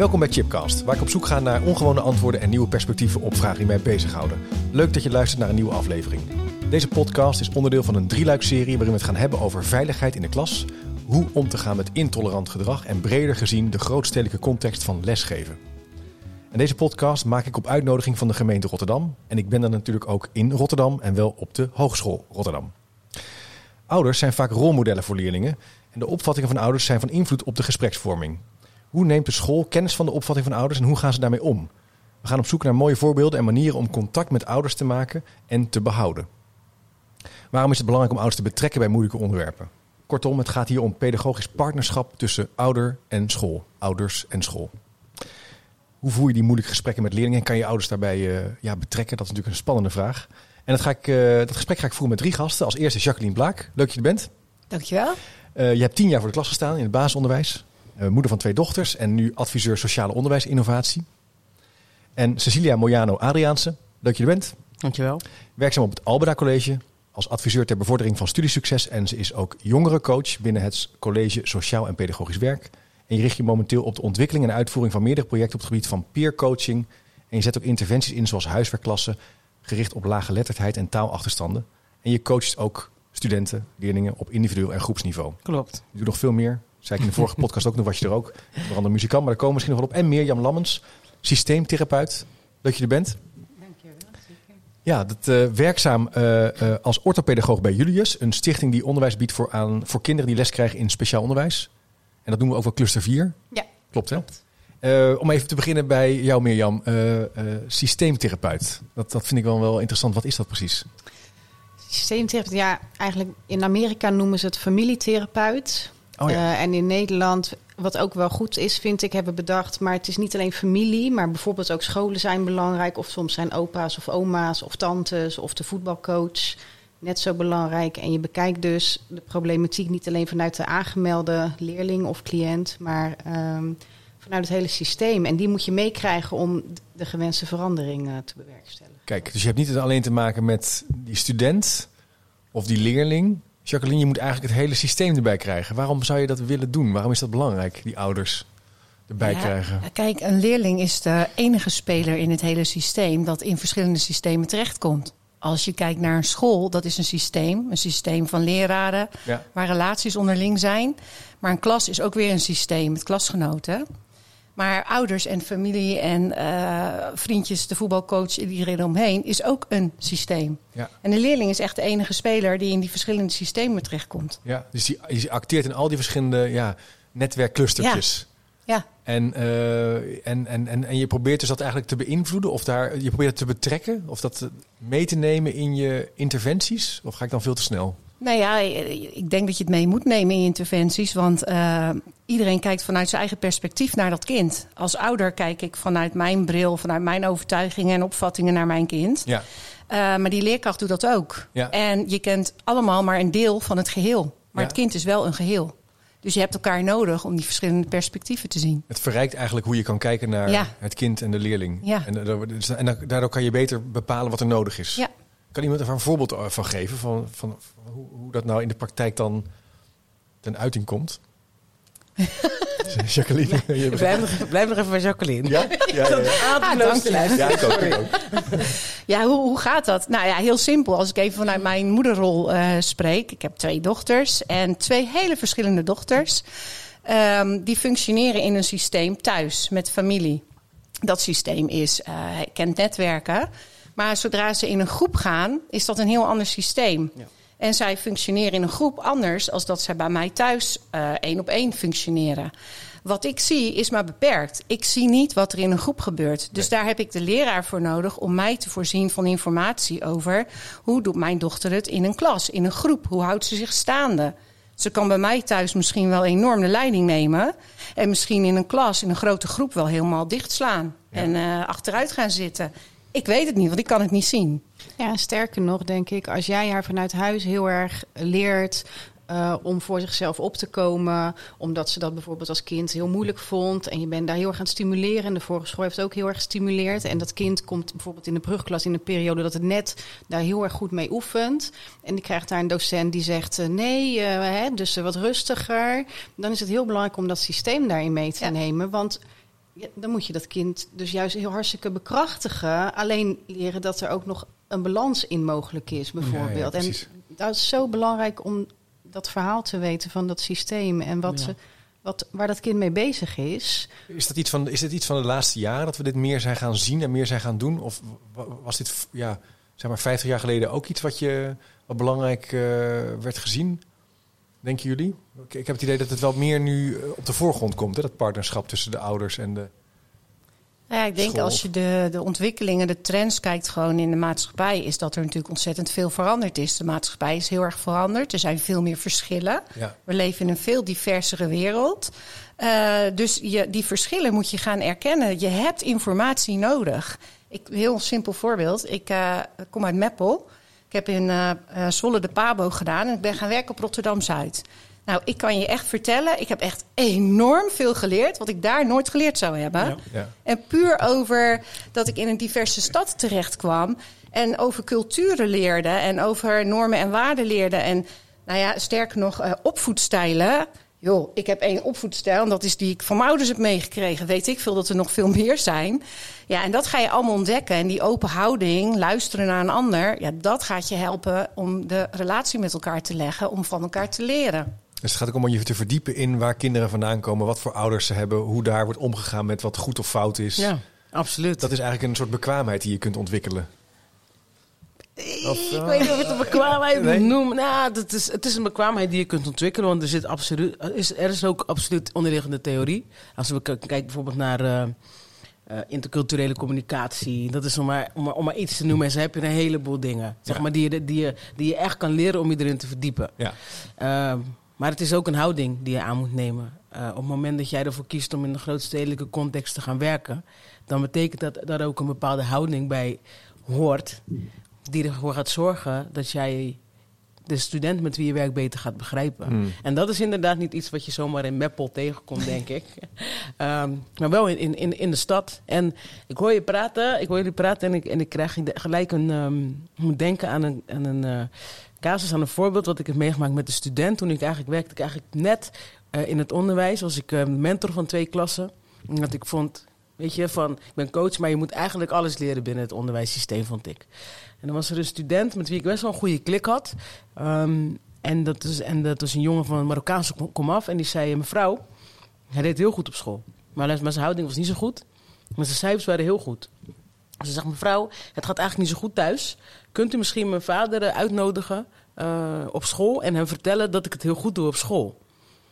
Welkom bij Chipcast, waar ik op zoek ga naar ongewone antwoorden en nieuwe perspectieven op vragen die mij bezighouden. Leuk dat je luistert naar een nieuwe aflevering. Deze podcast is onderdeel van een drieluikserie waarin we het gaan hebben over veiligheid in de klas, hoe om te gaan met intolerant gedrag en breder gezien de grootstedelijke context van lesgeven. En deze podcast maak ik op uitnodiging van de gemeente Rotterdam. En ik ben dan natuurlijk ook in Rotterdam en wel op de Hogeschool Rotterdam. Ouders zijn vaak rolmodellen voor leerlingen en de opvattingen van ouders zijn van invloed op de gespreksvorming. Hoe neemt de school kennis van de opvatting van ouders en hoe gaan ze daarmee om? We gaan op zoek naar mooie voorbeelden en manieren om contact met ouders te maken en te behouden. Waarom is het belangrijk om ouders te betrekken bij moeilijke onderwerpen? Kortom, het gaat hier om pedagogisch partnerschap tussen ouder en school. Ouders en school. Hoe voer je die moeilijke gesprekken met leerlingen en kan je ouders daarbij uh, ja, betrekken? Dat is natuurlijk een spannende vraag. En dat, ga ik, uh, dat gesprek ga ik voeren met drie gasten. Als eerste Jacqueline Blaak. Leuk dat je er bent. Dankjewel. Uh, je hebt tien jaar voor de klas gestaan in het basisonderwijs. Moeder van twee dochters en nu adviseur sociale onderwijsinnovatie. En Cecilia Mojano Adriaanse. Leuk dat je er bent. Dankjewel. Werkzaam op het Albeda College als adviseur ter bevordering van studiesucces. En ze is ook jongerencoach binnen het College Sociaal en Pedagogisch Werk. En je richt je momenteel op de ontwikkeling en uitvoering van meerdere projecten op het gebied van peer coaching. En je zet ook interventies in zoals huiswerkklassen, gericht op lage letterdheid en taalachterstanden. En je coacht ook studenten, leerlingen op individueel en groepsniveau. Klopt. Je doet nog veel meer. Zei ik in de vorige podcast ook nog, was je er ook. Onder andere muzikant, maar daar komen we misschien nog wel op. En Mirjam Lammens, systeemtherapeut. Dat je er bent. Ja, dat, uh, werkzaam uh, uh, als orthopedagoog bij Julius. Een stichting die onderwijs biedt voor, aan, voor kinderen die les krijgen in speciaal onderwijs. En dat noemen we ook wel cluster 4. Ja. Klopt, hè? om even te beginnen bij jou, Mirjam. systeemtherapeut. Dat, dat vind ik wel, wel interessant. Wat is dat precies? Systeemtherapeut, ja, eigenlijk in Amerika noemen ze het familietherapeut. Oh ja. en in Nederland wat ook wel goed is, vind ik, hebben bedacht. Maar het is niet alleen familie, maar bijvoorbeeld ook scholen zijn belangrijk. Of soms zijn opa's of oma's of tantes of de voetbalcoach net zo belangrijk. En je bekijkt dus de problematiek niet alleen vanuit de aangemelde leerling of cliënt, maar um, vanuit het hele systeem. En die moet je meekrijgen om de gewenste verandering uh, te bewerkstelligen. Kijk, dus je hebt niet alleen te maken met die student of die leerling, Jacqueline, je moet eigenlijk het hele systeem erbij krijgen. Waarom zou je dat willen doen? Waarom is dat belangrijk, die ouders erbij ja, krijgen? Kijk, een leerling is de enige speler in het hele systeem dat in verschillende systemen terechtkomt. Als je kijkt naar een school, dat is een systeem. Een systeem van leraren, ja. waar relaties onderling zijn. Maar een klas is ook weer een systeem met klasgenoten. Maar ouders en familie en uh, vriendjes, de voetbalcoach, iedereen omheen, is ook een systeem. Ja. En de leerling is echt de enige speler die in die verschillende systemen terechtkomt. Ja, dus die, die acteert in al die verschillende ja, netwerkclustertjes. Ja. ja. En, uh, en, en, en, en je probeert dus dat eigenlijk te beïnvloeden of daar, je probeert het te betrekken of dat mee te nemen in je interventies? Of ga ik dan veel te snel? Nou ja, ik denk dat je het mee moet nemen in interventies. Want uh, iedereen kijkt vanuit zijn eigen perspectief naar dat kind. Als ouder kijk ik vanuit mijn bril, vanuit mijn overtuigingen en opvattingen naar mijn kind. Ja. Uh, maar die leerkracht doet dat ook. Ja. En je kent allemaal maar een deel van het geheel. Maar Ja. het kind is wel een geheel. Dus je hebt elkaar nodig om die verschillende perspectieven te zien. Het verrijkt eigenlijk hoe je kan kijken naar Ja. het kind en de leerling. Ja. En, dus- daardoor kan je beter bepalen wat er nodig is. Ja. Kan iemand er een voorbeeld van geven van, van, van hoe, hoe dat nou in de praktijk dan ten uiting komt? Jacqueline, je Blijf nog, blijf nog even bij Jacqueline. ja? Ja, ja, ja. Ik ook, ik ook. Ja, hoe, hoe gaat dat? Nou ja, heel simpel. Als ik even vanuit mijn moederrol eh, spreek. Ik heb twee dochters en twee hele verschillende dochters. Ehm, die functioneren in een systeem thuis met familie. Dat systeem is, eh kent netwerken. Maar zodra ze in een groep gaan, is dat een heel ander systeem. Ja. En zij functioneren in een groep anders als dat zij bij mij thuis eh, één op één functioneren. Wat ik zie is maar beperkt. Ik zie niet wat er in een groep gebeurt. Dus daar heb ik de leraar voor nodig om mij te voorzien van informatie over hoe doet mijn dochter het in een klas, in een groep. Hoe houdt ze zich staande? Ze kan bij mij thuis misschien wel enorm de leiding nemen. En misschien in een klas, in een grote groep, wel helemaal dichtslaan. Ja. En eh, achteruit gaan zitten. Ik weet het niet, want ik kan het niet zien. Ja, sterker nog, denk ik, als jij haar vanuit huis heel erg leert eh, om voor zichzelf op te komen, omdat ze dat bijvoorbeeld als kind heel moeilijk vond en je bent daar heel erg aan het stimuleren. En de vorige school heeft het ook heel erg gestimuleerd. En dat kind komt bijvoorbeeld in de brugklas in een periode dat het net daar heel erg goed mee oefent. En die krijgt daar een docent die zegt: eh, nee, eh, hè, dus wat rustiger. Dan is het heel belangrijk om dat systeem daarin mee te Ja. nemen. Want Ja, dan moet je dat kind dus juist heel hartstikke bekrachtigen. Alleen leren dat er ook nog een balans in mogelijk is, bijvoorbeeld. Ja, ja, en precies. dat is zo belangrijk om dat verhaal te weten van dat systeem en wat Ja. ze, wat, waar dat kind mee bezig is. Is, dat iets van, is dit iets van de laatste jaren dat we dit meer zijn gaan zien en meer zijn gaan doen? Of wa- was dit ja, zeg maar 50 jaar geleden ook iets wat, je, wat belangrijk eh, werd gezien? Denken jullie? Ik, ik heb het idee dat het wel meer nu eh, op de voorgrond komt, hè? dat partnerschap tussen de ouders en de. Nou ja, ik denk School. als je de, de ontwikkelingen, de trends kijkt gewoon in de maatschappij, is dat er natuurlijk ontzettend veel veranderd is. De maatschappij is heel erg veranderd. Er zijn veel meer verschillen. Ja. We leven in een veel diversere wereld. Eh, dus je, die verschillen moet je gaan erkennen. Je hebt informatie nodig. Ik, heel simpel voorbeeld. Ik eh, kom uit Meppel. Ik heb in Zwolle de Pabo gedaan en ik ben gaan werken op Rotterdam-Zuid. Nou, ik kan je echt vertellen, ik heb echt enorm veel geleerd... wat ik daar nooit geleerd zou hebben. Ja. Ja. En puur over dat ik in een diverse stad terecht kwam... en over culturen leerde en over normen en waarden leerde... en nou ja, sterker nog, eh, opvoedstijlen... Joh, ik heb één opvoedstijl en dat is die ik van mijn ouders heb meegekregen. Weet ik veel dat er nog veel meer zijn. Ja, en dat ga je allemaal ontdekken. En die open houding, luisteren naar een ander... ja, dat gaat je helpen om de relatie met elkaar te leggen... om van elkaar te leren. Dus het gaat ook om je te verdiepen in waar kinderen vandaan komen, wat voor ouders ze hebben, hoe daar wordt omgegaan met wat goed of fout is. Ja, absoluut. Dat is eigenlijk een soort bekwaamheid die je kunt ontwikkelen. Of, ik weet niet of het een bekwaamheid moet noemen. Nou, dat is, het is een bekwaamheid die je kunt ontwikkelen. Want er, zit absoluut, is, er is ook absoluut onderliggende theorie. Als we kijken bijvoorbeeld naar eh, eh, interculturele communicatie. Dat is om maar, om, maar, om maar iets te noemen. En zo heb je een heleboel dingen. Zeg Ja. maar, die, je, die, je, die je echt kan leren om je erin te verdiepen. Ja. Ehm, maar het is ook een houding die je aan moet nemen. Eh, op het moment dat jij ervoor kiest om in de grootstedelijke context te gaan werken, dan betekent dat dat er ook een bepaalde houding bij hoort, die ervoor gaat zorgen dat jij de student met wie je werkt beter gaat begrijpen. Hmm. En dat is inderdaad niet iets wat je zomaar in Meppel tegenkomt, denk ik. Ehm, maar wel in, in, in, in de stad. En ik hoor je praten, ik hoor jullie praten en ik, en ik krijg gelijk een, ik moet denken aan een, aan een eh, casus, aan een voorbeeld wat ik heb meegemaakt met een student. Toen ik eigenlijk werkte, ik eigenlijk net eh, in het onderwijs, was ik eh, mentor van twee klassen. En dat ik vond, weet je, van, ik ben coach, maar je moet eigenlijk alles leren binnen het onderwijssysteem, vond ik. En dan was er een student met wie ik best wel een goede klik had. Ehm, en, dat is, en dat was een jongen van Marokkaanse kom- komaf. En die zei, mevrouw, hij deed heel goed op school. Maar zijn houding was niet zo goed. Maar zijn cijfers waren heel goed. Ze zegt, mevrouw, het gaat eigenlijk niet zo goed thuis. Kunt u misschien mijn vader eh, uitnodigen eh, op school... en hem vertellen dat ik het heel goed doe op school?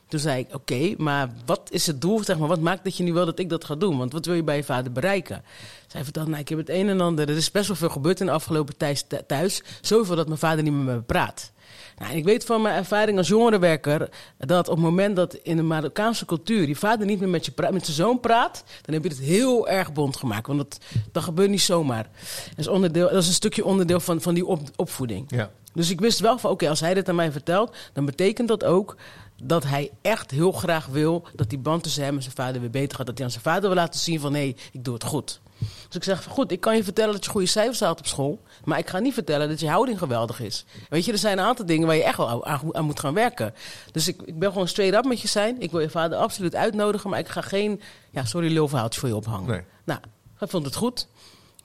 Toen zei ik, oké, maar wat is het doel? Zeg maar, wat maakt dat je nu wil dat ik dat ga doen? Want wat wil je bij je vader bereiken? Zij vertelde, nou, ik heb het een en ander. Er is best wel veel gebeurd in de afgelopen tijd thuis. Zoveel dat mijn vader niet meer met me praat. Nou, ik weet van mijn ervaring als jongerenwerker dat op het moment dat in de Marokkaanse cultuur je vader niet meer met, je met zijn zoon praat, dan heb je het heel erg bond gemaakt. Want dat, dat gebeurt niet zomaar. Dat is, onderdeel, dat is een stukje onderdeel van, van die op, opvoeding. Ja. Dus ik wist wel van, oké, als hij dit aan mij vertelt, dan betekent dat ook dat hij echt heel graag wil dat die band tussen hem en zijn vader weer beter gaat. Dat hij aan zijn vader wil laten zien van, hé, ik doe het goed. Dus ik zeg goed, ik kan je vertellen dat je goede cijfers haalt op school, maar ik ga niet vertellen dat je houding geweldig is. Weet je, er zijn een aantal dingen waar je echt wel aan, aan moet gaan werken. Dus ik, ik ben gewoon straight up met je zijn. Ik wil je vader absoluut uitnodigen, maar ik ga geen, ja, sorry, lulverhaaltje voor je ophangen. Nee. Nou, hij vond het goed.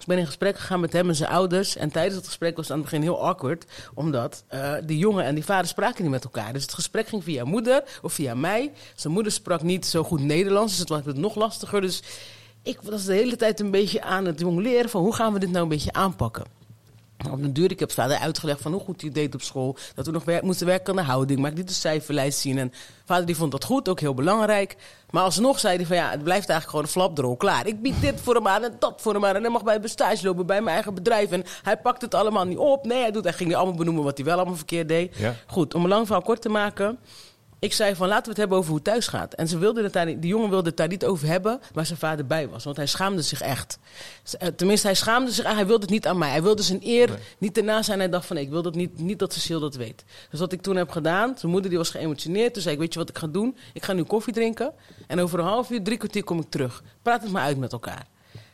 Ik ben in gesprek gegaan met hem en zijn ouders. En tijdens het gesprek was het aan het begin heel awkward. Omdat eh, die jongen en die vader spraken niet met elkaar. Dus het gesprek ging via moeder of via mij. Zijn moeder sprak niet zo goed Nederlands. Dus het was nog lastiger. Dus ik was de hele tijd een beetje aan het jong leren van hoe gaan we dit nou een beetje aanpakken. Op den duur, ik heb vader uitgelegd van hoe goed hij deed op school. Dat we nog moesten werken aan de houding, maar ik liet de cijferlijst zien. En vader die vond dat goed, ook heel belangrijk. Maar alsnog zei hij van ja, het blijft eigenlijk gewoon een flapdrol. Klaar, ik bied dit voor hem aan en dat voor hem aan. En hij mag bij bestage lopen bij mijn eigen bedrijf. En hij pakt het allemaal niet op. Nee, hij, doet, hij ging niet allemaal benoemen wat hij wel allemaal verkeerd deed. Ja. Goed, om een lang verhaal kort te maken. Ik zei van laten we het hebben over hoe het thuis gaat. En ze wilde het daar, die jongen wilde het daar niet over hebben waar zijn vader bij was. Want hij schaamde zich echt. Eh, Tenminste, hij schaamde zich en hij wilde het niet aan mij. Hij wilde zijn eer niet erna zijn. Hij dacht van nee, ik wil dat niet, niet dat Cecile dat weet. Dus wat ik toen heb gedaan, zijn moeder die was geëmotioneerd. Toen zei ik, weet je wat ik ga doen? Ik ga nu koffie drinken. En over een half uur, drie kwartier kom ik terug. Praat het maar uit met elkaar.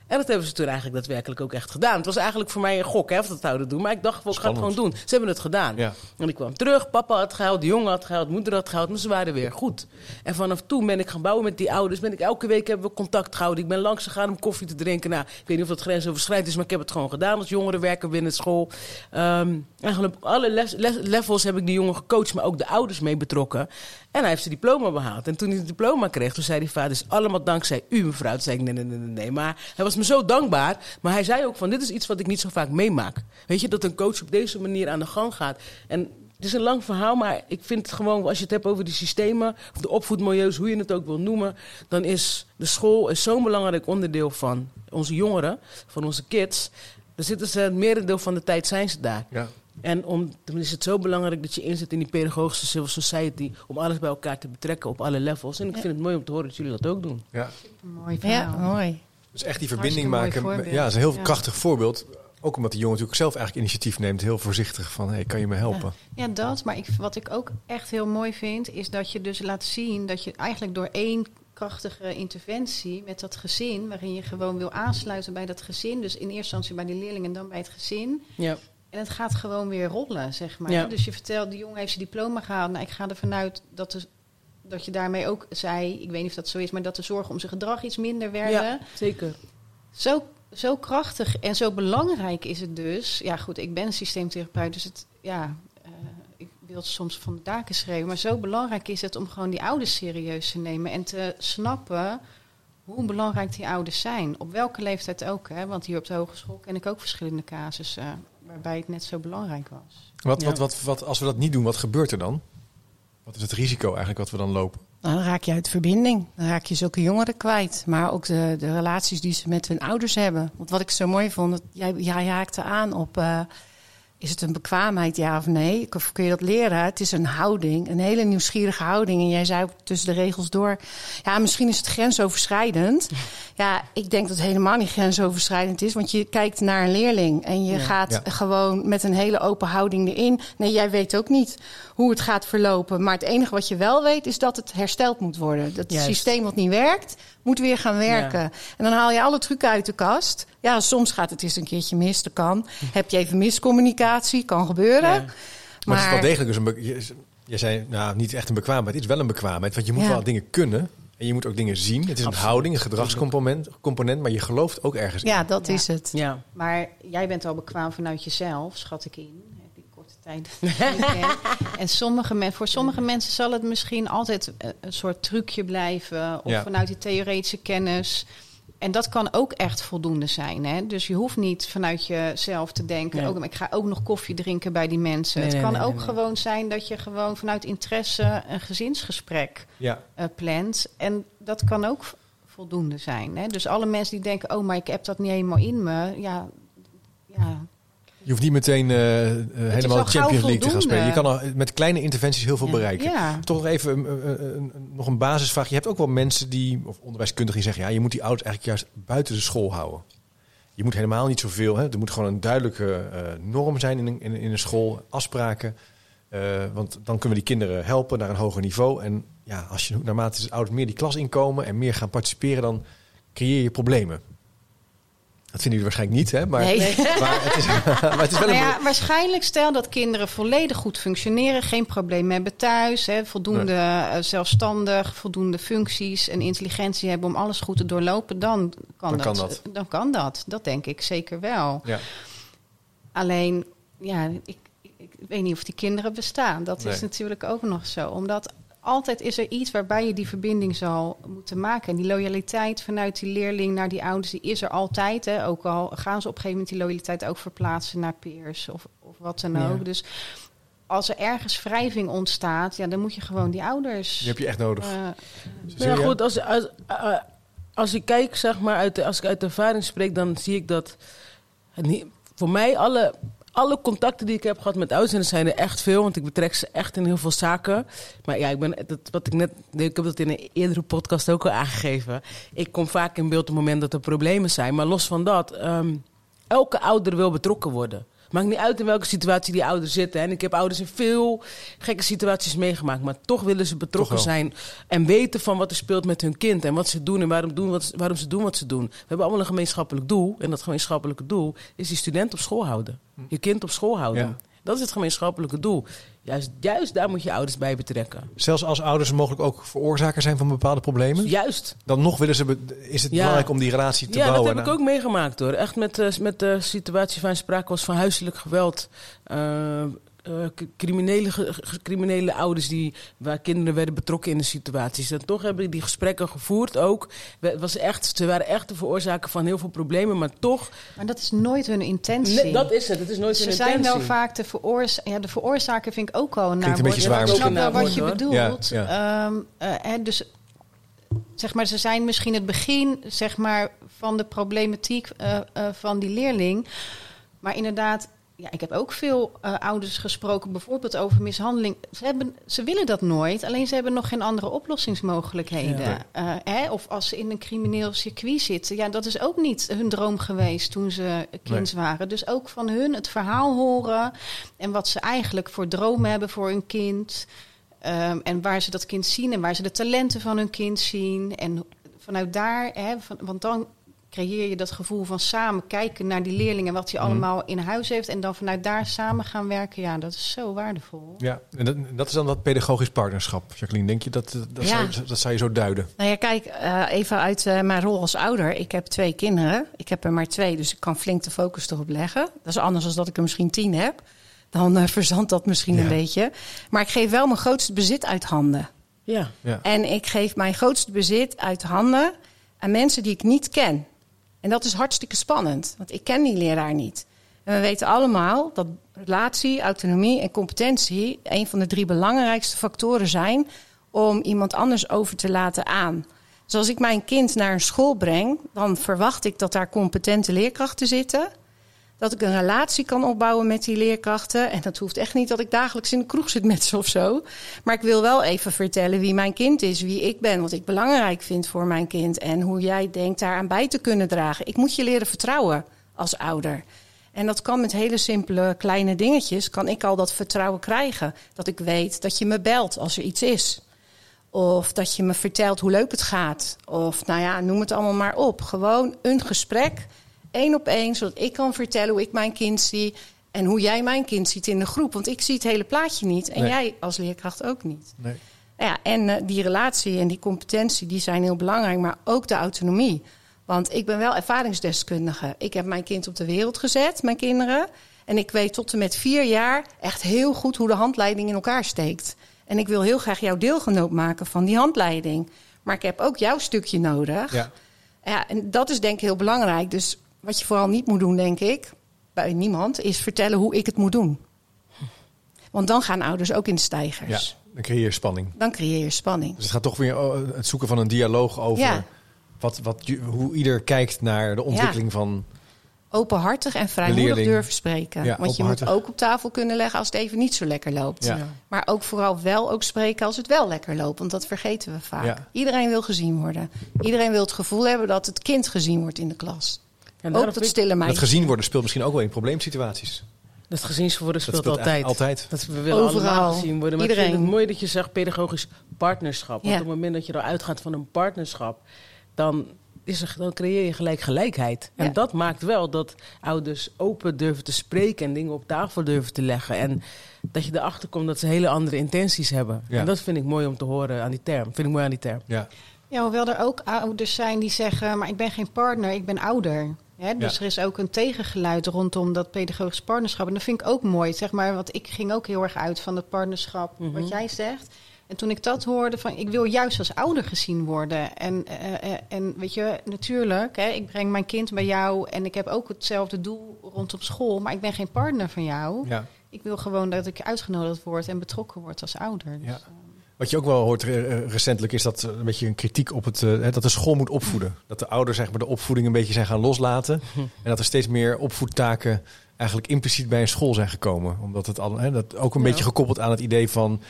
En dat hebben ze toen eigenlijk daadwerkelijk ook echt gedaan. Het was eigenlijk voor mij een gok hè, of dat zouden doen. Maar ik dacht, ik ga het gewoon doen. Ze hebben het gedaan. Ja. En ik kwam terug, papa had gehuild, de jongen had gehuild, moeder had gehuild, maar ze waren weer goed. En vanaf toen ben ik gaan bouwen met die ouders. Ben ik, elke week hebben we contact gehouden. Ik ben langs gegaan om koffie te drinken. Nou, ik weet niet of dat grensoverschrijdend is, maar ik heb het gewoon gedaan als jongerenwerker binnen school. Ehm, eigenlijk op alle les- les- levels heb ik die jongen gecoacht, maar ook de ouders mee betrokken. En hij heeft zijn diploma behaald. En toen hij het diploma kreeg, toen zei die vader, is allemaal dankzij u mevrouw. Toen zei ik, nee, nee, nee, nee. Maar hij was me zo dankbaar. Maar hij zei ook van, dit is iets wat ik niet zo vaak meemaak. Weet je, dat een coach op deze manier aan de gang gaat. En het is een lang verhaal, maar ik vind het gewoon, als je het hebt over die systemen, of de opvoedmilieus, hoe je het ook wil noemen, dan is de school zo'n belangrijk onderdeel van onze jongeren, van onze kids. Dan zitten ze het merendeel van de tijd zijn ze daar. Ja. En om, dan is het zo belangrijk dat je inzet in die pedagogische civil society om alles bij elkaar te betrekken op alle levels. En ik vind het mooi om te horen dat jullie dat ook doen. ja. Mooi Ja, mooi. Dus echt die verbinding maken. voorbeeld. Ja, dat is een heel Ja. krachtig voorbeeld. Ook omdat die jongen natuurlijk zelf eigenlijk initiatief neemt. Heel voorzichtig van, hey, kan je me helpen? Ja, dat. Maar ik, wat ik ook echt heel mooi vind, is dat je dus laat zien dat je eigenlijk door één krachtige interventie met dat gezin, waarin je gewoon wil aansluiten bij dat gezin, dus in eerste instantie bij die leerling en dan bij het gezin. Ja. En het gaat gewoon weer rollen, zeg maar. Ja. Dus je vertelt, die jongen heeft zijn diploma gehaald. Nou, ik ga ervan uit dat, de, dat je daarmee ook zei, ik weet niet of dat zo is, maar dat de zorgen om zijn gedrag iets minder werden. ja, zeker. Zo, zo krachtig en zo belangrijk is het dus. Ja, goed, ik ben systeemtherapeut, dus het, ja, eh, ik wil soms van de daken schreeuwen. Maar zo belangrijk is het om gewoon die ouders serieus te nemen en te snappen hoe belangrijk die ouders zijn. Op welke leeftijd ook, hè? Want hier op de hogeschool ken ik ook verschillende casussen waarbij het net zo belangrijk was. Wat, Ja. wat, wat, wat, als we dat niet doen, wat gebeurt er dan? Wat is het risico eigenlijk wat we dan lopen? Nou, dan raak je uit verbinding. Dan raak je zulke jongeren kwijt. Maar ook de, de relaties die ze met hun ouders hebben. Want wat ik zo mooi vond, dat jij, jij haakte aan op... eh, is het een bekwaamheid, ja of nee? Of kun je dat leren? Het is een houding, een hele nieuwsgierige houding. En jij zei ook tussen de regels door... ja, misschien is het grensoverschrijdend. Ja, ik denk dat het helemaal niet grensoverschrijdend is. Want je kijkt naar een leerling en je Ja. gaat Ja. gewoon met een hele open houding erin. Nee, jij weet ook niet hoe het gaat verlopen. Maar het enige wat je wel weet is dat het hersteld moet worden. Dat het systeem wat niet werkt, moet weer gaan werken. Ja. En dan haal je alle trucken uit de kast. Ja, soms gaat het eens een keertje mis. Dat kan. Heb je even miscommunicatie, kan gebeuren. Ja. Maar, het is wel degelijk dus een... Je, je zei, nou, niet echt een bekwaamheid. Het is wel een bekwaamheid. Want je moet Ja. wel dingen kunnen. En je moet ook dingen zien. Het is een houding, een gedragscomponent. Component, maar je gelooft ook ergens in. Ja, dat Ja. is het. Ja. Maar jij bent al bekwaam vanuit jezelf, schat ik in. en sommige men, voor sommige mensen zal het misschien altijd eh, een soort trucje blijven. Of Ja. vanuit die theoretische kennis. En dat kan ook echt voldoende zijn. Hè? Dus je hoeft niet vanuit jezelf te denken... Nee. ook, ik ga ook nog koffie drinken bij die mensen. Nee, het kan nee, ook gewoon zijn dat je gewoon vanuit interesse... een gezinsgesprek Ja. eh, plant. En dat kan ook voldoende zijn. Hè? Dus alle mensen die denken... oh, maar ik heb dat niet helemaal in me. Ja, ja Je hoeft niet meteen eh, eh, helemaal al de Champions League te gaan spelen. Je kan al met kleine interventies heel veel Ja. bereiken. Ja. Toch nog even eh, eh, eh, nog een basisvraag. Je hebt ook wel mensen die, of onderwijskundigen die zeggen... ja, je moet die ouders eigenlijk juist buiten de school houden. Je moet helemaal niet zoveel. Hè? Er moet gewoon een duidelijke eh, norm zijn in een, in, in een school, afspraken. Eh, want dan kunnen we die kinderen helpen naar een hoger niveau. En ja, als je naarmate de ouders meer die klas inkomen en meer gaan participeren, dan creëer je problemen. Dat vinden jullie waarschijnlijk niet, hè? Maar, Nee. maar, het, is, maar het is wel Nou een. ja, waarschijnlijk stel dat kinderen volledig goed functioneren, geen probleem hebben thuis, hè, voldoende eh, zelfstandig, voldoende functies en intelligentie hebben om alles goed te doorlopen, dan kan, Dan dat, kan dat. Dan kan dat. Dat denk ik zeker wel. Ja. Alleen, ja, ik, ik, weet niet of die kinderen bestaan. Dat is natuurlijk ook nog zo. Omdat altijd is er iets waarbij je die verbinding zal moeten maken. En die loyaliteit vanuit die leerling naar die ouders, die is er altijd. Hè. Ook al gaan ze op een gegeven moment die loyaliteit ook verplaatsen naar peers of, of wat dan Ja. ook. Dus als er ergens wrijving ontstaat, ja, dan moet je gewoon die ouders... Die heb je echt nodig. eh, ja, goed, als, als, eh, als ik kijk, zeg maar, uit de, als ik uit ervaring spreek, dan zie ik dat voor mij alle, alle contacten die ik heb gehad met ouders, er zijn er echt veel, want ik betrek ze echt in heel veel zaken. Maar ja, ik ben, dat, wat ik net, ik heb dat in een eerdere podcast ook al aangegeven. Ik kom vaak in beeld op het moment dat er problemen zijn. Maar los van dat, ehm, elke ouder wil betrokken worden. Maakt niet uit in welke situatie die ouders zitten. En ik heb ouders in veel gekke situaties meegemaakt. Maar toch willen ze betrokken zijn. En weten van wat er speelt met hun kind. En wat ze doen en waarom, doen wat, waarom ze doen wat ze doen. We hebben allemaal een gemeenschappelijk doel. En dat gemeenschappelijke doel is die student op school houden. Je kind op school houden. Ja. Dat is het gemeenschappelijke doel. Juist, juist daar moet je ouders bij betrekken. Zelfs als ouders mogelijk ook veroorzaker zijn van bepaalde problemen. Juist. Dan nog willen ze is het Ja. belangrijk om die relatie te ja, bouwen. dat heb ik ook meegemaakt hoor. Echt met, eh, met de situatie van sprake was van huiselijk geweld. Eh, eh, criminele, criminele ouders die, waar kinderen werden betrokken in de situaties. En toch hebben die gesprekken gevoerd ook. We- Het was echt, ze waren echt de veroorzaker van heel veel problemen, maar toch... Maar dat is nooit hun intentie. Nee, dat is het, het is nooit Ze hun zijn intentie. wel vaak de veroorzaker. Ja, de veroorzaker vind ik ook al een Klinkt een zwaar Ik snap wel wat je Hoor. bedoelt. Ja, Ehm, eh, hè, dus zeg maar, ze zijn misschien het begin zeg maar, van de problematiek eh, eh, van die leerling. Maar inderdaad, ja, ik heb ook veel eh, ouders gesproken, bijvoorbeeld over mishandeling. Ze, hebben, ze willen dat nooit, alleen ze hebben nog geen andere oplossingsmogelijkheden. Ja. Eh, hè, of als ze in een crimineel circuit zitten. Ja, dat is ook niet hun droom geweest toen ze kind waren. Dus ook van hun het verhaal horen en wat ze eigenlijk voor dromen hebben voor hun kind. Ehm, en waar ze dat kind zien en waar ze de talenten van hun kind zien. En vanuit daar, hè, van, want dan creëer je dat gevoel van samen kijken naar die leerlingen, wat hij Mhm. allemaal in huis heeft. En dan vanuit daar samen gaan werken. Ja, dat is zo waardevol. Ja, en dat, dat is dan dat pedagogisch partnerschap. Jacqueline, denk je dat, dat, Ja. zou, dat zou je zo duiden? Nou ja, kijk, eh, even uit eh, mijn rol als ouder. Ik heb twee kinderen. Ik heb er maar twee, dus ik kan flink de focus erop leggen. Dat is anders dan dat ik er misschien tien heb. Dan eh, verzandt dat misschien Ja. een beetje. Maar ik geef wel mijn grootste bezit uit handen. Ja. Ja. En ik geef mijn grootste bezit uit handen aan mensen die ik niet ken. En dat is hartstikke spannend, want ik ken die leraar niet. En we weten allemaal dat relatie, autonomie en competentie een van de drie belangrijkste factoren zijn om iemand anders over te laten aan. Dus als ik mijn kind naar een school breng, dan verwacht ik dat daar competente leerkrachten zitten. Dat ik een relatie kan opbouwen met die leerkrachten. En dat hoeft echt niet dat ik dagelijks in de kroeg zit met ze of zo. Maar ik wil wel even vertellen wie mijn kind is, wie ik ben, wat ik belangrijk vind voor mijn kind. En hoe jij denkt daaraan bij te kunnen dragen. Ik moet je leren vertrouwen als ouder. En dat kan met hele simpele kleine dingetjes. Kan ik al dat vertrouwen krijgen. Dat ik weet dat je me belt als er iets is. Of dat je me vertelt hoe leuk het gaat. Of nou ja, noem het allemaal maar op. Gewoon een gesprek, één op één, zodat ik kan vertellen hoe ik mijn kind zie. En hoe jij mijn kind ziet in de groep. Want ik zie het hele plaatje niet. En Nee. jij als leerkracht ook niet. Nee. Ja, en eh, die relatie en die competentie die zijn heel belangrijk, maar ook de autonomie. Want ik ben wel ervaringsdeskundige. Ik heb mijn kind op de wereld gezet, mijn kinderen. En ik weet tot en met vier jaar echt heel goed hoe de handleiding in elkaar steekt. En ik wil heel graag jouw deelgenoot maken van die handleiding. Maar ik heb ook jouw stukje nodig. Ja. Ja, en dat is denk ik heel belangrijk. Dus wat je vooral niet moet doen, denk ik, bij niemand, is vertellen hoe ik het moet doen. Want dan gaan ouders ook in de ja, stijgers. dan creëer je spanning. Dan creëer je spanning. Dus het gaat toch weer oh, het zoeken van een dialoog over Ja. wat, wat, hoe ieder kijkt naar de ontwikkeling van... Openhartig en vrijmoedig durven spreken. Ja, Want je moet ook op tafel kunnen leggen als het even niet zo lekker loopt. Ja. Ja. Maar ook vooral wel ook spreken als het wel lekker loopt. Want dat vergeten we vaak. Ja. Iedereen wil gezien worden. Iedereen wil het gevoel hebben dat het kind gezien wordt in de klas. En ook dat ik- gezien worden speelt misschien ook wel in probleemsituaties. Dat gezinsverworden Dat speelt, speelt altijd. altijd. Dat we willen Overal. allemaal gezien worden. Maar ik Iedereen. vind het mooi dat je zegt pedagogisch partnerschap. Want Ja. op het moment dat je eruit gaat van een partnerschap, dan, is er, dan creëer je gelijk gelijkheid. En dat maakt wel dat ouders open durven te spreken en dingen op tafel durven te leggen. En dat je erachter komt dat ze hele andere intenties hebben. Ja. En dat vind ik mooi om te horen aan die term. Vind ik mooi aan die term. Ja. Ja, hoewel er ook ouders zijn die zeggen, maar ik ben geen partner, ik ben ouder. Hè, dus Ja. er is ook een tegengeluid rondom dat pedagogisch partnerschap. En dat vind ik ook mooi, zeg maar, want ik ging ook heel erg uit van het partnerschap, Mhm. wat jij zegt. En toen ik dat hoorde, van ik wil juist als ouder gezien worden. En, eh, eh, en weet je, natuurlijk, hè, ik breng mijn kind bij jou en ik heb ook hetzelfde doel rondom school, maar ik ben geen partner van jou. Ja. Ik wil gewoon dat ik uitgenodigd word en betrokken word als ouder. Dus, Ja. Wat je ook wel hoort eh, recentelijk is dat eh, een beetje een kritiek op het eh, hè, dat de school moet opvoeden. Dat de ouders zeg maar de opvoeding een beetje zijn gaan loslaten en dat er steeds meer opvoedtaken eigenlijk impliciet bij een school zijn gekomen, omdat het al hè, dat ook een Ja. beetje gekoppeld aan het idee van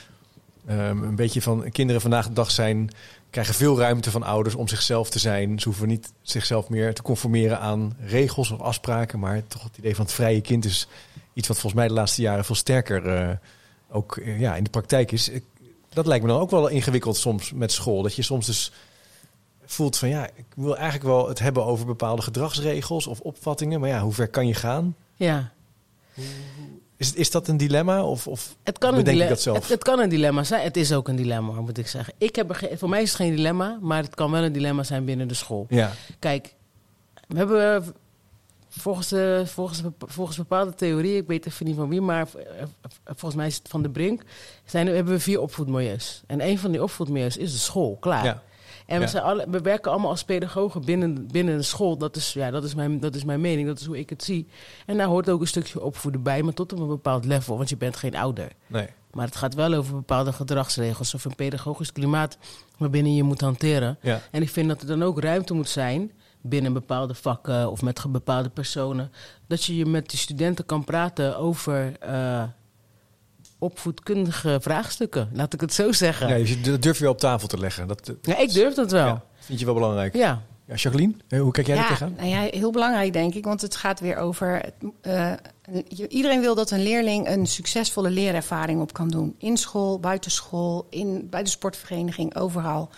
ehm, een beetje van kinderen vandaag de dag zijn krijgen veel ruimte van ouders om zichzelf te zijn. Ze hoeven niet zichzelf meer te conformeren aan regels of afspraken, maar toch het idee van het vrije kind is iets wat volgens mij de laatste jaren veel sterker ook ja, in de praktijk is. Dat lijkt me dan ook wel ingewikkeld soms met school. Dat je soms dus voelt van ja, ik wil eigenlijk wel het hebben over bepaalde gedragsregels of opvattingen. Maar ja, hoe ver kan je gaan? Ja. Is, is dat een dilemma? Of, of Het kan, een bedenk ik dat zelf? Het, het kan een dilemma zijn. Het is ook een dilemma, moet ik zeggen. Ik heb er voor mij is het geen dilemma, maar het kan wel een dilemma zijn binnen de school. ja, Kijk, we hebben volgens, de, volgens, volgens bepaalde theorieën, ik weet even niet van wie, maar eh, eh, volgens mij is het van de Brink, zijn, hebben we vier opvoedmilieus. En een van die opvoedmilieus is de school, klaar. ja, En we, Ja. zijn alle, we werken allemaal als pedagogen binnen, binnen de school. Dat is, ja, dat, is mijn, dat is mijn mening, dat is hoe ik het zie. En daar hoort ook een stukje opvoeden bij, maar tot op een bepaald level, want je bent geen ouder. nee. Maar het gaat wel over bepaalde gedragsregels of een pedagogisch klimaat waarbinnen je moet hanteren. Ja. En ik vind dat er dan ook ruimte moet zijn binnen bepaalde vakken of met bepaalde personen. Dat je je met de studenten kan praten over eh, opvoedkundige vraagstukken. Laat ik het zo zeggen. Ja, dus dat durf je wel op tafel te leggen. Dat eh, Ja, ik durf dat wel. ja, vind je wel belangrijk. Ja. Ja, Jacqueline, eh, hoe kijk jij er ja, tegenaan? nou ja, heel belangrijk denk ik, want het gaat weer over. eh, iedereen wil dat een leerling een succesvolle leerervaring op kan doen. In school, buitenschool, in, bij de sportvereniging, overal.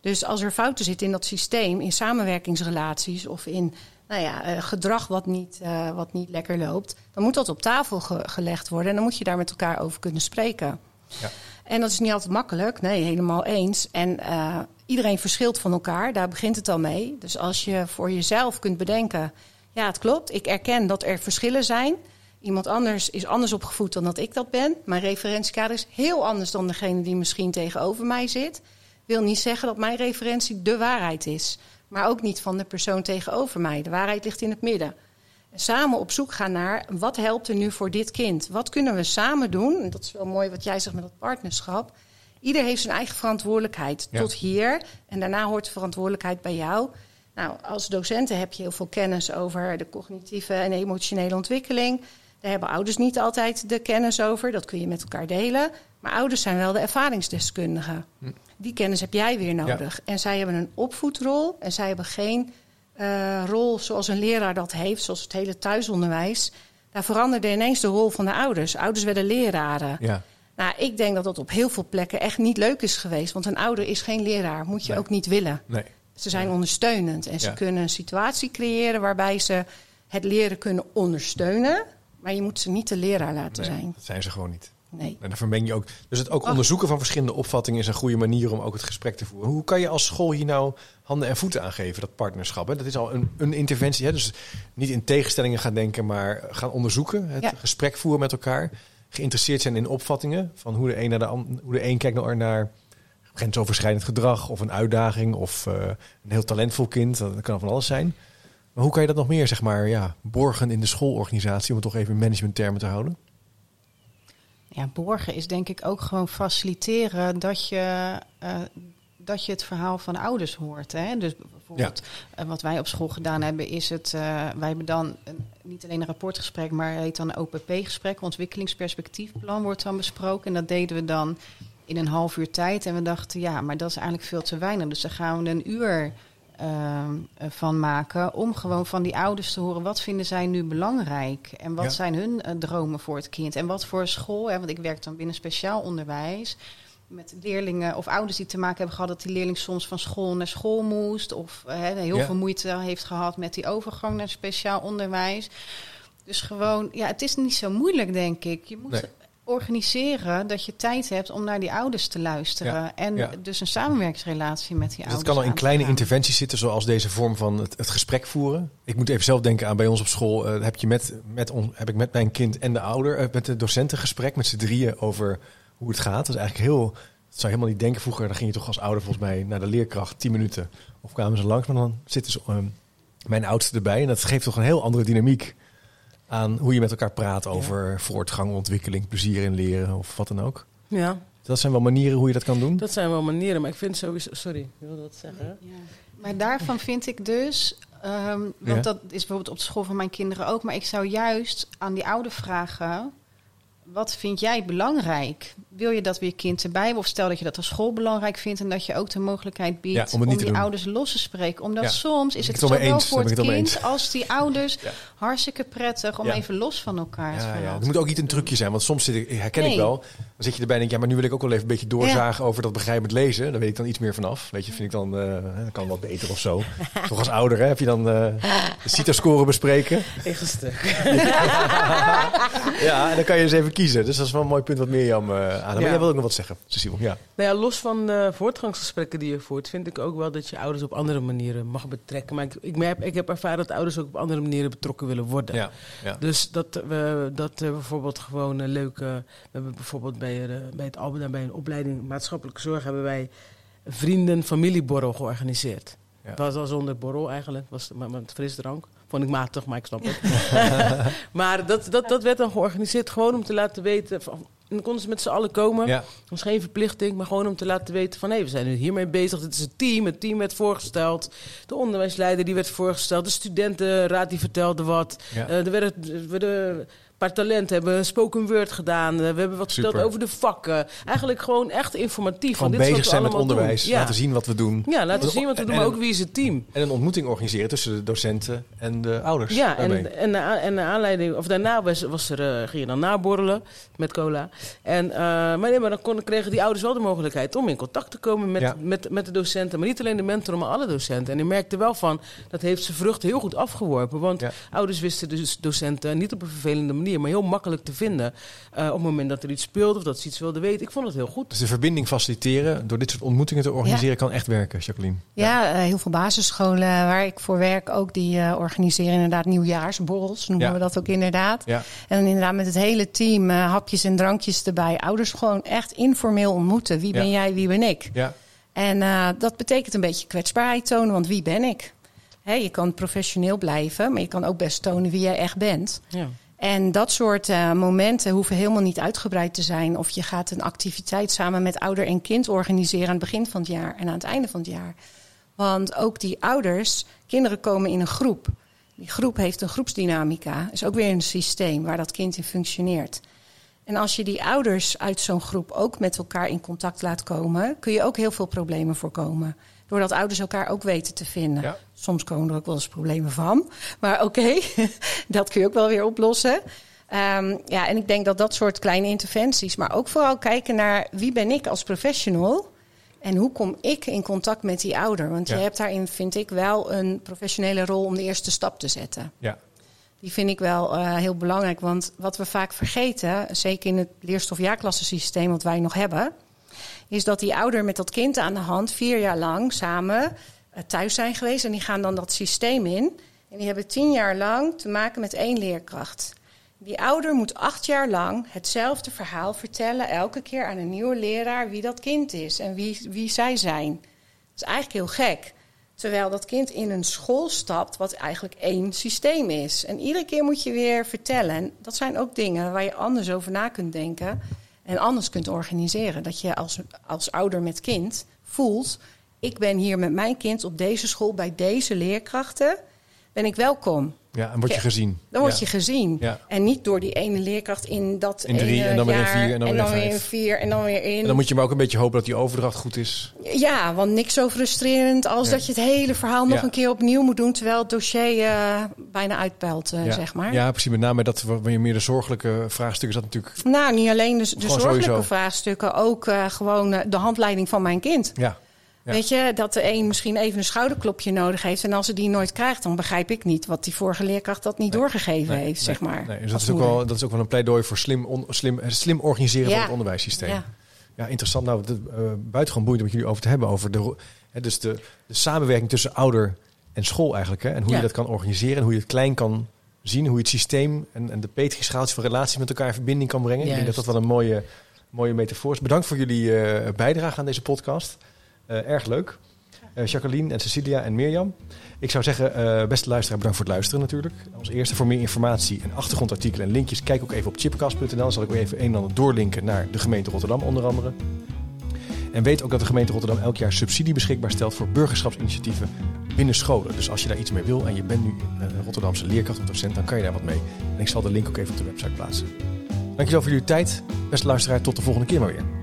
Dus als er fouten zitten in dat systeem, in samenwerkingsrelaties of in nou ja, eh, gedrag wat niet, eh, wat niet lekker loopt, dan moet dat op tafel ge- gelegd worden en dan moet je daar met elkaar over kunnen spreken. Ja. En dat is niet altijd makkelijk, nee, helemaal eens. En eh, iedereen verschilt van elkaar, daar begint het al mee. Dus als je voor jezelf kunt bedenken, ja, het klopt, ik erken dat er verschillen zijn. Iemand anders is anders opgevoed dan dat ik dat ben. Mijn referentiekader is heel anders dan degene die misschien tegenover mij zit. Wil niet zeggen dat mijn referentie de waarheid is. Maar ook niet van de persoon tegenover mij. De waarheid ligt in het midden. En samen op zoek gaan naar wat helpt er nu voor dit kind? Wat kunnen we samen doen? En dat is wel mooi wat jij zegt met dat partnerschap. Ieder heeft zijn eigen verantwoordelijkheid Ja. tot hier. En daarna hoort de verantwoordelijkheid bij jou. Nou, als docenten heb je heel veel kennis over de cognitieve en emotionele ontwikkeling. Daar hebben ouders niet altijd de kennis over. Dat kun je met elkaar delen. Maar ouders zijn wel de ervaringsdeskundigen. Die kennis heb jij weer nodig. En zij hebben een opvoedrol. En zij hebben geen eh, rol zoals een leraar dat heeft, zoals het hele thuisonderwijs. Daar veranderde ineens de rol van de ouders. Ouders werden leraren. Ja, Nou, ik denk dat dat op heel veel plekken echt niet leuk is geweest. Want een ouder is geen leraar. Moet je Nee. ook niet willen. nee. Ze zijn ondersteunend en ze kunnen een situatie creëren waarbij ze het leren kunnen ondersteunen. Maar je moet ze niet de leraar laten nee, zijn. dat zijn ze gewoon niet. Nee. En dan vermeng je ook. Dus het ook Ach. onderzoeken van verschillende opvattingen is een goede manier om ook het gesprek te voeren. Hoe kan je als school hier nou handen en voeten aan geven, dat partnerschap? Hè? Dat is al een, een interventie. Hè? Dus niet in tegenstellingen gaan denken, maar gaan onderzoeken. Het Ja. gesprek voeren met elkaar. Geïnteresseerd zijn in opvattingen. Van hoe de een, naar de, an- hoe de een kijkt naar, naar grensoverschrijdend gedrag of een uitdaging of eh, een heel talentvol kind. Dat kan van alles zijn. Maar hoe kan je dat nog meer, zeg maar, ja, borgen in de schoolorganisatie, om het toch even in managementtermen te houden? Ja, borgen is denk ik ook gewoon faciliteren dat je, eh, dat je het verhaal van ouders hoort. Hè? Dus bijvoorbeeld eh, wat wij op school gedaan hebben, is het. eh, wij hebben dan een, niet alleen een rapportgesprek, maar het heet dan een OPP-gesprek, ontwikkelingsperspectiefplan wordt dan besproken. En dat deden we dan in een half uur tijd. En we dachten, ja, maar dat is eigenlijk veel te weinig. Dus daar gaan we een uur ehm, eh, van maken. Om gewoon van die ouders te horen wat vinden zij nu belangrijk. En wat Ja. zijn hun eh, dromen voor het kind. En wat voor school. Hè, want ik werk dan binnen speciaal onderwijs. Met leerlingen of ouders die te maken hebben gehad dat die leerling soms van school naar school moest. Of eh, heel Ja. veel moeite heeft gehad met die overgang naar speciaal onderwijs. Dus gewoon, ja, het is niet zo moeilijk, denk ik. Je moet Nee. Organiseren dat je tijd hebt om naar die ouders te luisteren. Ja, En ja. dus een samenwerkingsrelatie met die Dus het ouders. kan al in kleine interventies zitten, zoals deze vorm van het, het gesprek voeren. Ik moet even zelf denken aan bij ons op school. eh, heb, je met, met on, heb ik met mijn kind en de ouder, eh, met de docenten gesprek met z'n drieën over hoe het gaat. Dat is eigenlijk heel. Dat zou je helemaal niet denken. Vroeger dan ging je toch als ouder volgens mij naar de leerkracht 10 minuten. Of kwamen ze langs, maar dan zitten ze, ehm, mijn oudste erbij. En dat geeft toch een heel andere dynamiek aan hoe je met elkaar praat over voortgang, ontwikkeling, plezier in leren of wat dan ook. Ja, Dat zijn wel manieren hoe je dat kan doen. dat zijn wel manieren, maar ik vind sowieso... Sorry, ik wilde dat zeggen. Ja. Maar daarvan vind ik dus, ehm, want Ja. dat is bijvoorbeeld op de school van mijn kinderen ook, maar ik zou juist aan die ouder vragen, wat vind jij belangrijk? Wil je dat weer kind erbij hebben? Of stel dat je dat als school belangrijk vindt en dat je ook de mogelijkheid biedt Ja, om die doen. ouders los te spreken. Omdat Ja. soms is het het zowel eens, voor het kind als die ouders Ja. hartstikke prettig om Ja. even los van elkaar te Ja. Het moet ook niet een trucje zijn, want soms zit ik, herken ik wel. Dan zit je erbij en denk je, ja, maar nu wil ik ook wel even een beetje doorzagen over dat begrijpend lezen. Daar weet ik dan iets meer vanaf. Weet je, vind ik dan, eh, dat kan wat beter of zo. Toch als ouder, hè, heb je dan eh de CITO-score bespreken. Eigen stuk. Ja, en dan kan je eens even kiezen. Dus dat is wel een mooi punt wat Mirjam eh aan. Maar jij wil ook nog wat zeggen, Cecile. Ja. Nou ja, los van de voortgangsgesprekken die je voert, vind ik ook wel dat je ouders op andere manieren mag betrekken. Maar ik, ik, merk- ik heb ervaren dat ouders ook op andere manieren betrokken willen worden. Ja, ja. Dus dat we dat we bijvoorbeeld gewoon een leuke. We hebben bijvoorbeeld bij, de, bij het Albeda, bij een opleiding maatschappelijke zorg, hebben wij een vrienden-familieborrel georganiseerd. Ja. Het was al zonder borrel eigenlijk, was maar met frisdrank. Vond ik matig, maar ik snap het. maar dat, dat, dat werd dan georganiseerd gewoon om te laten weten. Van, en dan konden ze met z'n allen komen. ja. Dat was geen verplichting, maar gewoon om te laten weten van... hé, we zijn nu hiermee bezig, dit is een team. Het team werd voorgesteld. De onderwijsleider die werd voorgesteld. De studentenraad die vertelde wat. Ja. Eh, er werden, er werden paar talenten hebben spoken word gedaan. Eh, we hebben wat verteld over de vakken. Eigenlijk gewoon echt informatief. Gewoon van, dit bezig we zijn met onderwijs. Ja. Laten zien wat we doen. Ja, laten zien wat we doen, En- maar ook wie is het team. En een ontmoeting organiseren tussen de docenten en de ouders. Ja, daarmee. en, en, en aanleiding, of daarna was, was er, eh, ging je dan naborrelen met cola. En, eh, maar nee, maar dan kon, kregen die ouders wel de mogelijkheid om in contact te komen met, Ja. met, met de docenten. Maar niet alleen de mentor, maar alle docenten. En ik merkte wel van, dat heeft zijn vruchten heel goed afgeworpen. Want Ja. ouders wisten dus docenten niet op een vervelende manier, maar heel makkelijk te vinden. eh, op het moment dat er iets speelde of dat ze iets wilden weten. Ik vond het heel goed. Dus de verbinding faciliteren door dit soort ontmoetingen te organiseren kan echt werken, Jacqueline. Ja, eh, heel veel basisscholen waar ik voor werk ook, die eh, organiseren inderdaad nieuwjaarsborrels, noemen Ja. we dat ook inderdaad. Ja, En dan inderdaad met het hele team, hapjes en drankjes erbij. Ouders gewoon echt informeel ontmoeten. Wie ben jij, wie ben ik? ja. En eh, dat betekent een beetje kwetsbaarheid tonen, want wie ben ik? Hè, je kan professioneel blijven, maar je kan ook best tonen wie jij echt bent. Ja. En dat soort eh, momenten hoeven helemaal niet uitgebreid te zijn. Of je gaat een activiteit samen met ouder en kind organiseren aan het begin van het jaar en aan het einde van het jaar. Want ook die ouders, kinderen komen in een groep. Die groep heeft een groepsdynamica. Is ook weer een systeem waar dat kind in functioneert. En als je die ouders uit zo'n groep ook met elkaar in contact laat komen, kun je ook heel veel problemen voorkomen. Doordat ouders elkaar ook weten te vinden. Ja. Soms komen er ook wel eens problemen van. Maar oké, dat kun je ook wel weer oplossen. Ehm, ja, en ik denk dat dat soort kleine interventies, maar ook vooral kijken naar wie ben ik als professional en hoe kom ik in contact met die ouder. Want Ja. je hebt daarin, vind ik, wel een professionele rol om de eerste stap te zetten. ja. Die vind ik wel eh, heel belangrijk. Want wat we vaak vergeten, zeker in het leerstof jaarklassensysteem wat wij nog hebben, is dat die ouder met dat kind aan de hand vier jaar lang samen eh, thuis zijn geweest. En die gaan dan dat systeem in. En die hebben tien jaar lang te maken met één leerkracht. Die ouder moet acht jaar lang hetzelfde verhaal vertellen, elke keer aan een nieuwe leraar, wie dat kind is en wie, wie zij zijn. Dat is eigenlijk heel gek. Terwijl dat kind in een school stapt, wat eigenlijk één systeem is. En iedere keer moet je weer vertellen. En dat zijn ook dingen waar je anders over na kunt denken. En anders kunt organiseren. Dat je als, als ouder met kind voelt: ik ben hier met mijn kind op deze school bij deze leerkrachten. Ben ik welkom? Ja, en word je gezien. Dan word je gezien. Ja. En niet door die ene leerkracht in dat In drie, ene en dan weer in vier, en dan weer in weer in vijf. vier en dan weer in. En dan moet je maar ook een beetje hopen dat die overdracht goed is. Ja, want niks zo frustrerend als dat je het hele verhaal nog Ja. een keer opnieuw moet doen, terwijl het dossier eh, bijna uitpelt, eh, ja. zeg maar. Ja, precies. Met name dat wanneer meer de zorgelijke vraagstukken dat natuurlijk. Nou, niet alleen de, de Gewoon zorgelijke sowieso. vraagstukken, ook eh, gewoon de handleiding van mijn kind. Ja, Ja. Weet je, dat de een misschien even een schouderklopje nodig heeft. En als ze die nooit krijgt, dan begrijp ik niet wat die vorige leerkracht dat niet Nee. doorgegeven Nee, heeft, zeg maar. Nee, dus dat is, ook wel, dat is ook wel een pleidooi voor slim, on- slim, eh, slim organiseren Ja. van het onderwijssysteem. Ja, Ja. interessant. Nou, het, eh, buitengewoon boeiend om jullie over te hebben. Over de, hè, dus de, de samenwerking tussen ouder en school eigenlijk. Hè, en hoe je dat kan organiseren. En hoe je het klein kan zien. Hoe je het systeem en, en de petrischaaltjes van relaties met elkaar in verbinding kan brengen. Ik denk dat dat wel een mooie, mooie metafoor is. Bedankt voor jullie eh, bijdrage aan deze podcast. Eh, erg leuk. Eh, Jacqueline en Cecilia en Mirjam. Ik zou zeggen, eh, beste luisteraar, bedankt voor het luisteren natuurlijk. Als eerste voor meer informatie en achtergrondartikelen en linkjes, kijk ook even op chipcast.nl. Zal ik ook even een en ander doorlinken naar de gemeente Rotterdam onder andere. En weet ook dat de gemeente Rotterdam elk jaar subsidie beschikbaar stelt voor burgerschapsinitiatieven binnen scholen. Dus als je daar iets mee wil en je bent nu een Rotterdamse leerkracht of docent, dan kan je daar wat mee. En ik zal de link ook even op de website plaatsen. Dankjewel voor jullie tijd. Beste luisteraar, tot de volgende keer maar weer.